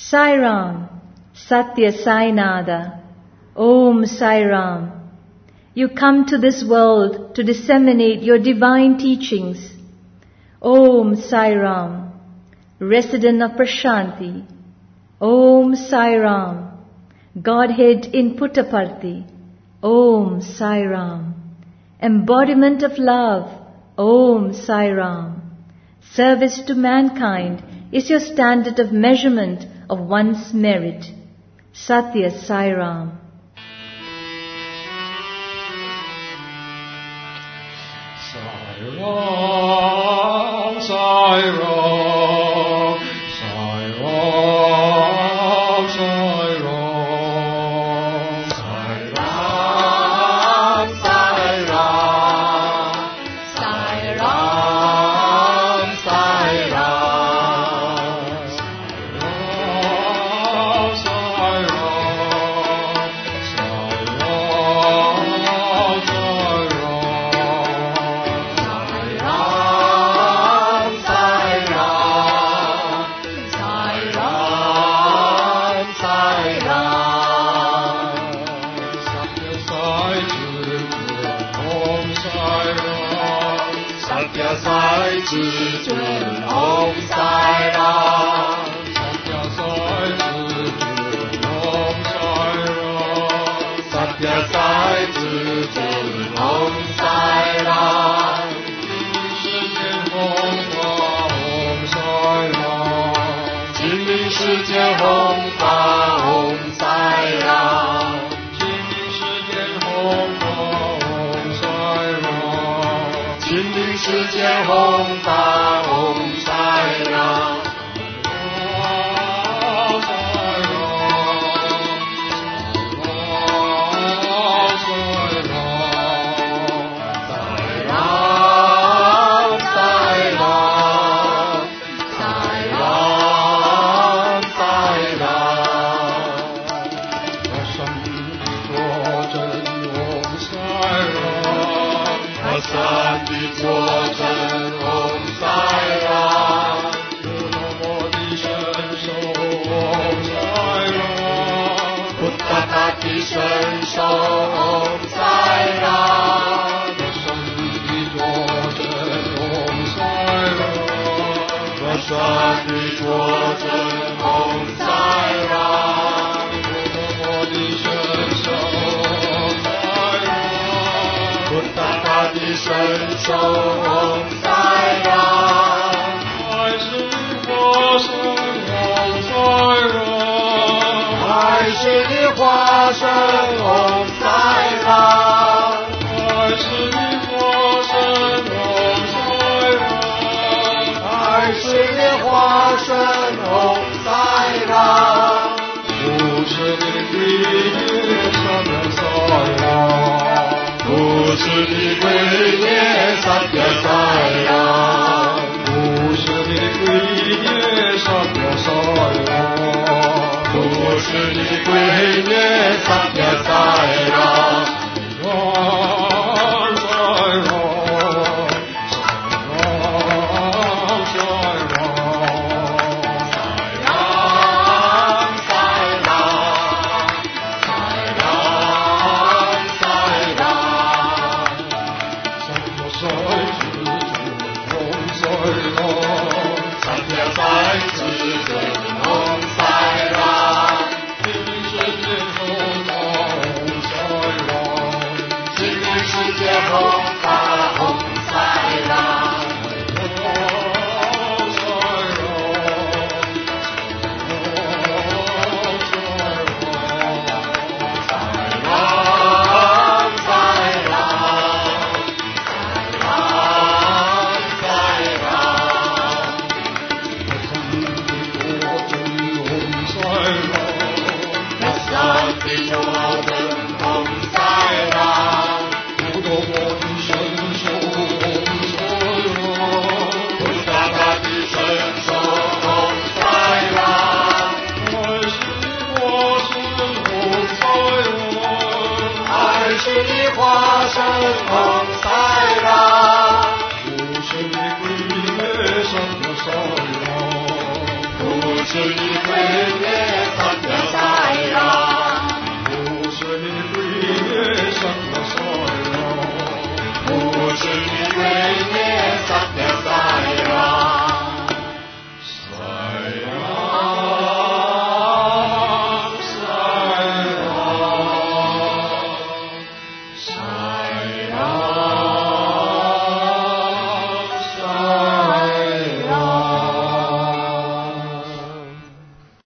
Sai Ram, Satya Sai Nada, Om Sai Ram. You come to this world to disseminate your divine teachings. Om Sai Ram, resident of Prashanti. Om Sai Ram, Godhead in Puttaparthi. Om Sai Ram, embodiment of love. Om Sai Ram, service to mankind is your standard of measurement of one's merit. Satya Sai Ram. Sai Ram, Sai Ram. 呀，赛赤尊隆赛拉，呀，赛赤尊隆赛拉，萨呀赛赤尊隆赛拉，心念红光隆赛拉，净明世界隆。新的世界红白红太阳。我真红在燃，菩萨摩的神的身手。不是的归也上了山了，不是的鬼也上天山了，不是的鬼也上了山了，不是的鬼也。花盛放。